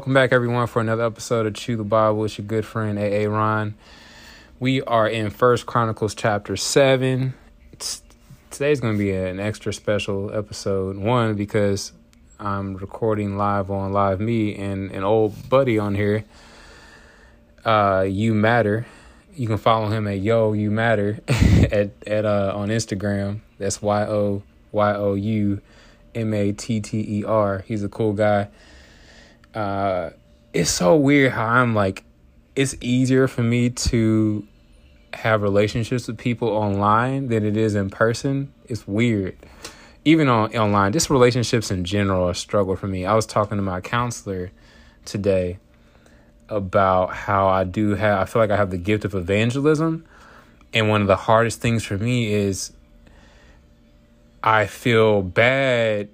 welcome back everyone for another episode of Chew the Bible. It's your good friend AA Ron. We are in First Chronicles chapter seven. It's, today's going to be an extra special episode. One because I'm recording live on LiveMe and an old buddy on here, uh, You Matter. You can follow him at Yo You Matter at at uh, on Instagram. That's Y O Y O U M A T T E R. He's a cool guy uh, it's so weird how I'm like, it's easier for me to have relationships with people online than it is in person. It's weird. Even on online, just relationships in general are a struggle for me. I was talking to my counselor today about how I do have I feel like I have the gift of evangelism and one of the hardest things for me is I feel bad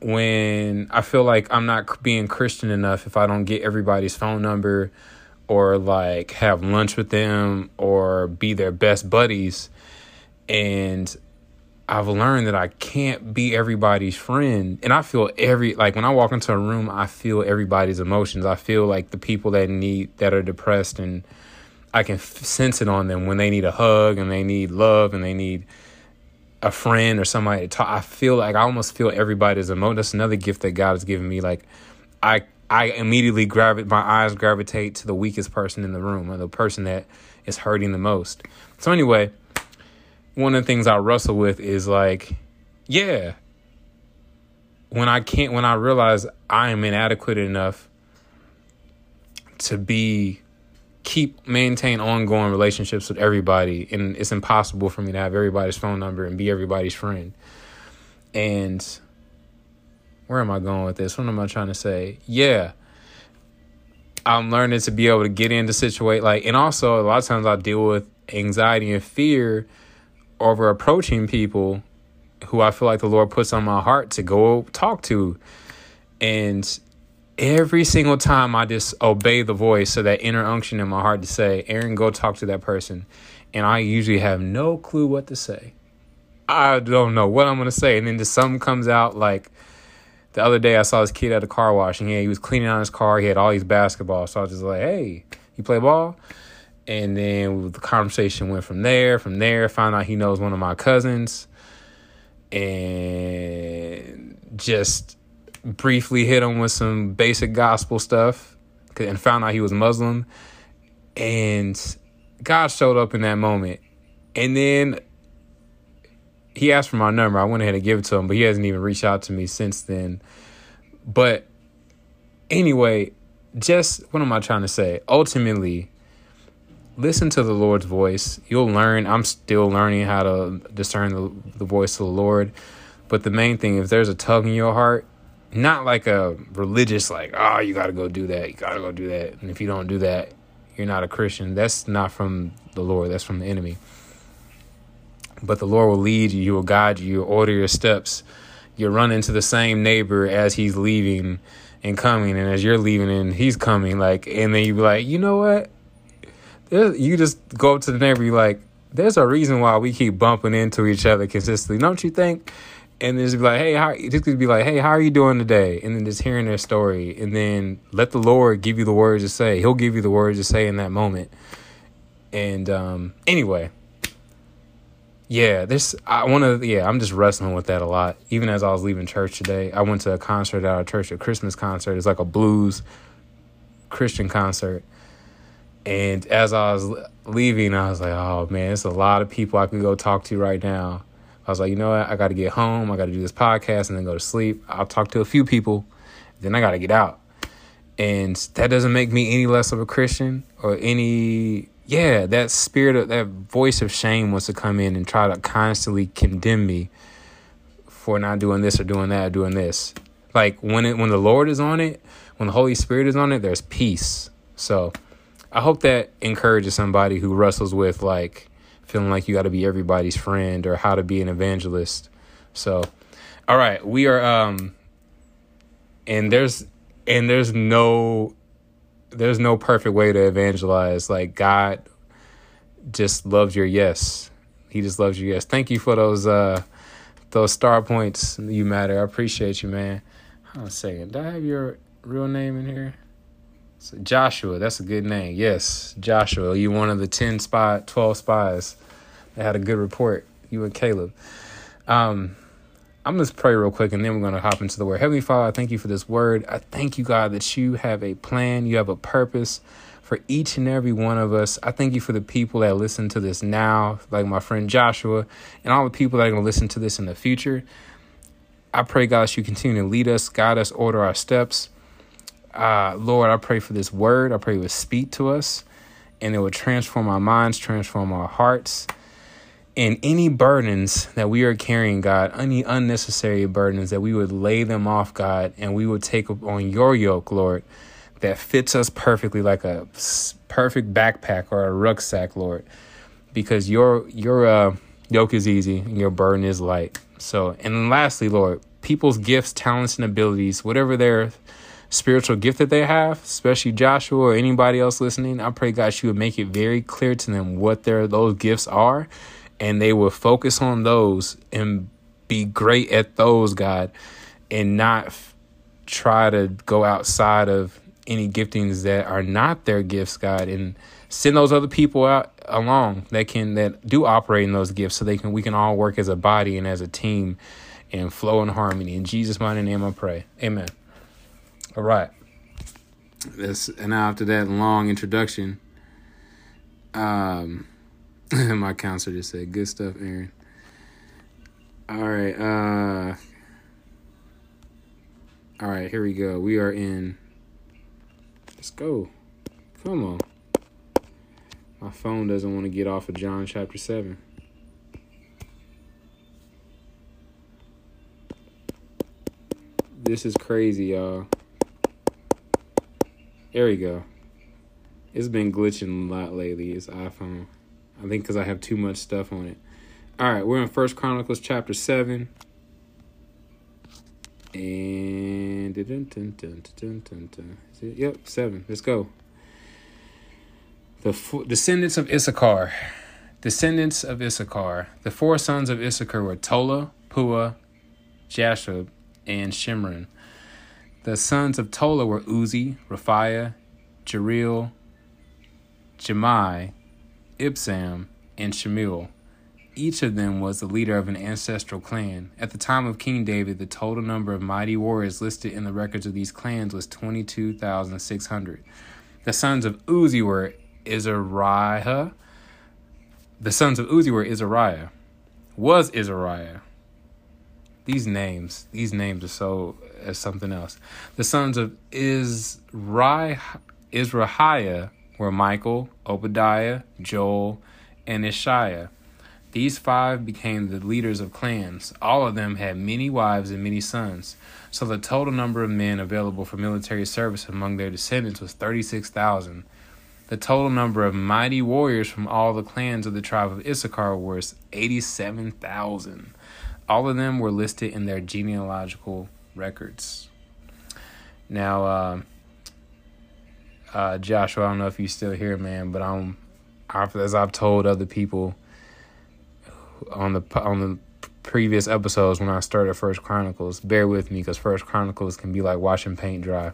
when I feel like I'm not being Christian enough if I don't get everybody's phone number or like have lunch with them or be their best buddies. And I've learned that I can't be everybody's friend. And I feel every, like when I walk into a room, I feel everybody's emotions. I feel like the people that need, that are depressed and I can sense it on them when they need a hug and they need love and they need, a friend or somebody to talk. I feel like I almost feel everybody's emotion. That's another gift that God has given me. Like I I immediately gravitate my eyes gravitate to the weakest person in the room or the person that is hurting the most. So anyway, one of the things I wrestle with is like, yeah, when I can't when I realize I am inadequate enough to be keep maintain ongoing relationships with everybody and it's impossible for me to have everybody's phone number and be everybody's friend. And where am i going with this? What am i trying to say? Yeah i'm learning to be able to get into situate like and also a lot of times i deal with anxiety and fear over approaching people who i feel like the lord puts on my heart to go talk to. And every single time I just obey the voice of that inner unction in my heart to say, Aaron, go talk to that person. And I usually have no clue what to say. I don't know what I'm going to say. And then just something comes out like the other day I saw this kid at a car wash and yeah, he was cleaning out his car. He had all these basketballs. So I was just like, hey, you play ball? And then the conversation went from there. From there, found out he knows one of my cousins. And just briefly hit him with some basic gospel stuff and found out he was Muslim. And God showed up in that moment. And then he asked for my number. I went ahead and gave it to him, but he hasn't even reached out to me since then. But anyway, just what am I trying to say? Ultimately, listen to the Lord's voice. You'll learn. I'm still learning how to discern the, the voice of the Lord. But the main thing, if there's a tug in your heart, not like a religious like oh you got to go do that you got to go do that. And if you don't do that you're not a christian. That's not from the lord. That's from the enemy. But the lord will lead you he will guide you you'll order your steps. You'll run into the same neighbor as he's leaving and coming. And as you're leaving and he's coming like and then you be like you know what? You just go up to the neighbor you like there's a reason why we keep bumping into each other consistently. Don't you think and then just be like, hey, how just be like, hey, how are you doing today? And then just hearing their story, and then let the Lord give you the words to say. He'll give you the words to say in that moment. And um, anyway, yeah, this I want to. Yeah, I'm just wrestling with that a lot. Even as I was leaving church today, I went to a concert at our church, a Christmas concert. It's like a blues Christian concert. And as I was leaving, I was like, oh man, it's a lot of people I can go talk to right now I was like, you know what? I got to get home. I got to do this podcast and then go to sleep. I'll talk to a few people. Then I got to get out. And that doesn't make me any less of a Christian or any, yeah, that spirit of that voice of shame wants to come in and try to constantly condemn me for not doing this or doing that or doing this. Like when it, when the Lord is on it, when the Holy Spirit is on it, there's peace. So I hope that encourages somebody who wrestles with like, feeling like you got to be everybody's friend or how to be an evangelist. So, all right, we are um and there's and there's no there's no perfect way to evangelize. Like God just loves your yes. He just loves your yes. Thank you for those uh those star points. You matter. I appreciate you, man. A second. Do I have your real name in here? So Joshua, that's a good name. Yes, Joshua. You one of the 10 spy, 12 spies that had a good report. You and Caleb. Um, I'm to pray real quick and then we're going to hop into the word. Heavenly Father, I thank you for this word. I thank you, God, that you have a plan, you have a purpose for each and every one of us. I thank you for the people that listen to this now, like my friend Joshua, and all the people that are going to listen to this in the future. I pray, God, that you continue to lead us, guide us, order our steps. Uh, Lord, I pray for this word. I pray it would speak to us and it would transform our minds, transform our hearts. And any burdens that we are carrying, God, any unnecessary burdens, that we would lay them off, God, and we would take on your yoke, Lord, that fits us perfectly like a perfect backpack or a rucksack, Lord, because your your uh, yoke is easy and your burden is light. So, and lastly, Lord, people's gifts, talents, and abilities, whatever their spiritual gift that they have, especially Joshua or anybody else listening, I pray God you would make it very clear to them what their those gifts are, and they will focus on those and be great at those, God, and not f- try to go outside of any giftings that are not their gifts, God, and send those other people out along that can that do operate in those gifts so they can we can all work as a body and as a team and flow in harmony. In Jesus' mighty name I pray. Amen. All right. This and after that long introduction, um my counselor just said, Good stuff, Aaron. All right, uh all right, here we go. We are in Let's go. Come on. My phone doesn't want to get off of John chapter 7. This is crazy, y'all. There we go. It's been glitching a lot lately. It's iPhone. I think because I have too much stuff on it. All right, we're in First Chronicles chapter 7. And dun, dun, dun, dun, dun, dun. Yep, seven. Let's go. The descendants of Issachar. Descendants of Issachar. The four sons of Issachar were Tola, Puah, Jashub, and Shimron. The sons of Tola were Uzzi, Rephaiah, Jeriel, Jemai, Ibsam, and Shemuel. Each of them was the leader of an ancestral clan. At the time of King David, the total number of mighty warriors listed in the records of these clans was 22,600. The sons of Uzzi were Izariah. The sons of Uzzi were Izariah. Was Izariah. These names, these names are so as something else. The sons of Izrai, Izrahiah were Michael, Obadiah, Joel, and Isshiah. These five became the leaders of clans. All of them had many wives and many sons. So the total number of men available for military service among their descendants was 36,000. The total number of mighty warriors from all the clans of the tribe of Issachar was 87,000. All of them were listed in their genealogical records. Now, uh, uh, Joshua, I don't know if you're still here, man, but I'm, as I've told other people, on the on the previous episodes when I started First Chronicles. Bear with me because First Chronicles can be like watching paint dry,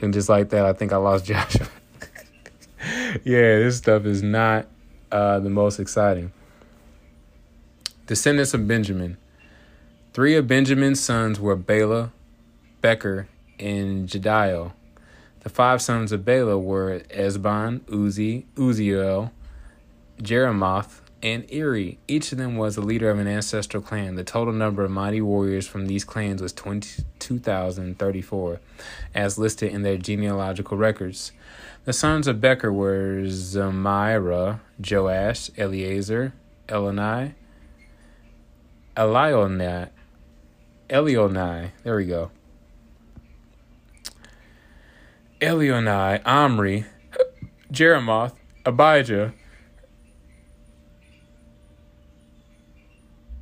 and just like that, I think I lost Joshua. yeah, this stuff is not uh, the most exciting. Descendants of Benjamin. Three of Benjamin's sons were Bela, Becher, and Jediael. The five sons of Bela were Ezbon, Uzzi, Uzziel, Jeremoth, and Eri. Each of them was a leader of an ancestral clan. The total number of mighty warriors from these clans was 22,034, as listed in their genealogical records. The sons of Becher were Zemirah, Joash, Eleazar, Elonai, Elionai, Elionai, there we go. Elionai, Omri, Jeremoth, Abijah,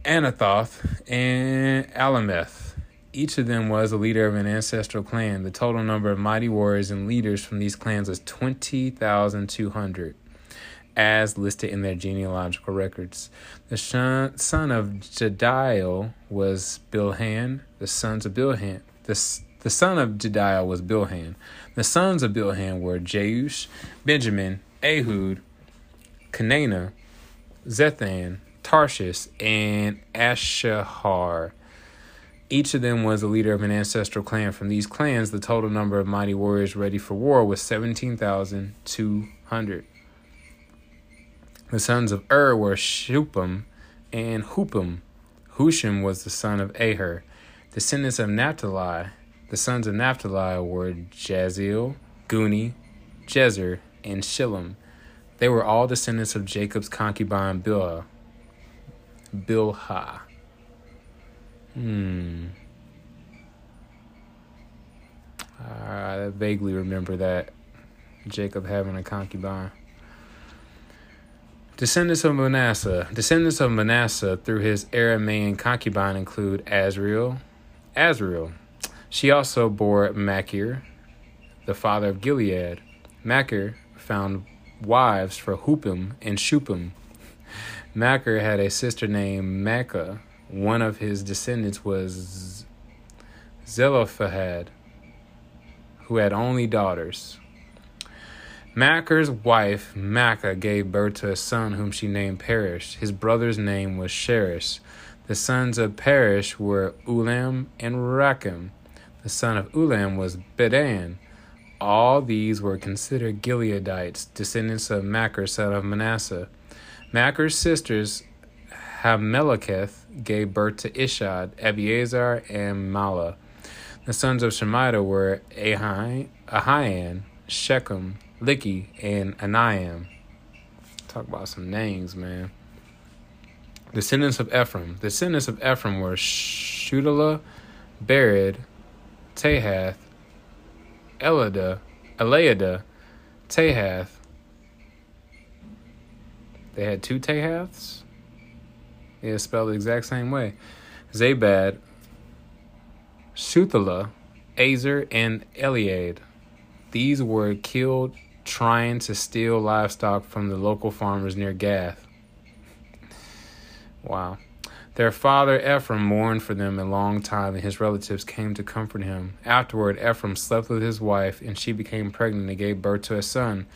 Anathoth, and Alemeth. Each of them was a leader of an ancestral clan. The total number of mighty warriors and leaders from these clans was 20,200, as listed in their genealogical records. The son of Jediael was Bilhan. The sons of Bilhan, the, The son of Jediah was Bilhan. The sons of Bilhan were Jeush, Benjamin, Ehud, Kenaanah, Zethan, Tarshish, and Ashahar. Each of them was a leader of an ancestral clan. From these clans, the total number of mighty warriors ready for war was 17,200. The sons of Ur were Shupam and Hupam. Hushim was the son of Aher. Descendants of Naphtali, the sons of Naphtali were Jahzeel, Guni, Jezer, and Shillem. They were all descendants of Jacob's concubine Bilhah. Bilhah. Hmm. I vaguely remember that Jacob having a concubine. Descendants of Manasseh. Descendants of Manasseh through his Aramean concubine include Asriel. Asriel. She also bore Machir, the father of Gilead. Machir found wives for Hupim and Shupim. Machir had a sister named Maacah. One of his descendants was Zelophehad, who had only daughters. Machir's wife, Maacah, gave birth to a son whom she named Peresh. His brother's name was Sheresh. The sons of Peresh were Ulam and Rakem. The son of Ulam was Bedan. All these were considered Gileadites, descendants of Machir, son of Manasseh. Machir's sisters, Hameleketh, gave birth to Ishad, Abiezer, and Mahlah. The sons of Shemida were Ahian, Shechem, Likhi, and Aniam. Talk about some names, man. Descendants of Ephraim. Descendants of Ephraim were Shudalah, Bered, Tahath, Elada, Eliada, Tahath. They had two Tahaths? Yeah, spelled the exact same way. Zabad, Shuthelah, Azer, and Eliad. These were killed trying to steal livestock from the local farmers near Gath. Wow. Their father Ephraim mourned for them a long time, and his relatives came to comfort him. Afterward, Ephraim slept with his wife, and she became pregnant and gave birth to a son.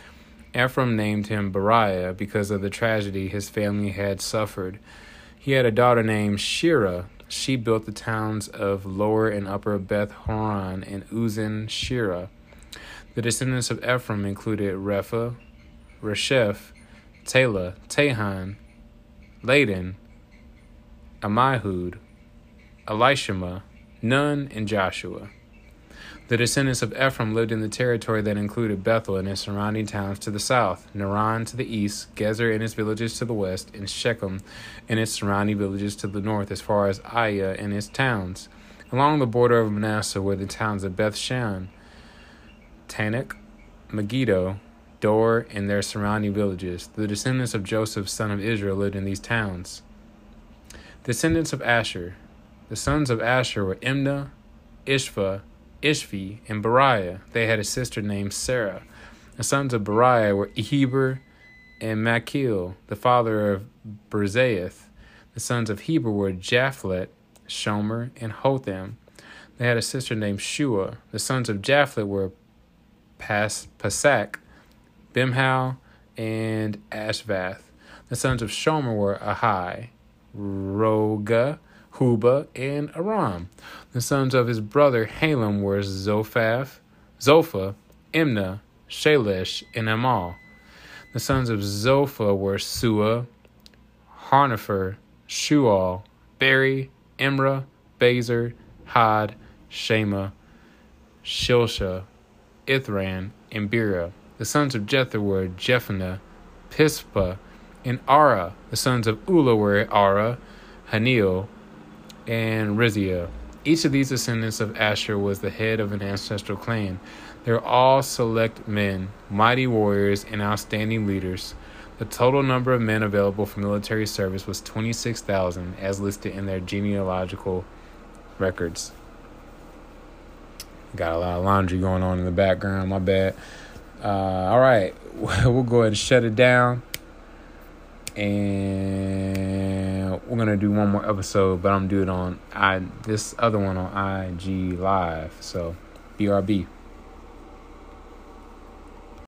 Ephraim named him Beriah because of the tragedy his family had suffered. He had a daughter named Sheerah. She built the towns of Lower and Upper Beth Horon and Uzzen Sheerah. The descendants of Ephraim included Rephah, Resheph, Telah, Tahan, Ladan, Ammihud, Elishama, Nun, and Joshua. The descendants of Ephraim lived in the territory that included Bethel and its surrounding towns to the south, Naaran to the east, Gezer and its villages to the west, and Shechem and its surrounding villages to the north, as far as Ayyah and its towns. Along the border of Manasseh were the towns of Beth Shan, Taanach, Megiddo, Dor, and their surrounding villages. The descendants of Joseph, son of Israel, lived in these towns. Descendants of Asher. The sons of Asher were Imnah, Ishva, Ishvi, and Beriah. They had a sister named Sarah. The sons of Beriah were Heber and Machil, the father of Birzaith. The sons of Heber were Japhlet, Shomer, and Hotham. They had a sister named Shua. The sons of Japhlet were Pas- Pasak, Bimhal, and Ashvath. The sons of Shomer were Ahai, Roga, Huba, and Aram. The sons of his brother Halam were Zophath, Zophah, Imnah, Shalish, and Amal. The sons of Zophah were Suah, Harnepher, Shual, Beri, Imrah, Bezer, Had, Shema, Shilsha, Ithran, and Bera. The sons of Jether were Jephthah, Pispah, and Ara. The sons of Ulla were Ara, Hanniel, and Rizia. Each of these descendants of Asher was the head of an ancestral clan. They were all select men, mighty warriors, and outstanding leaders. The total number of men available for military service was 26,000, as listed in their genealogical records. Got a lot of laundry going on in the background, my bad. Uh, all right, we'll go ahead and shut it down. And we're gonna do one more episode, but I'm doing it on I this other one on IG live. So BRB.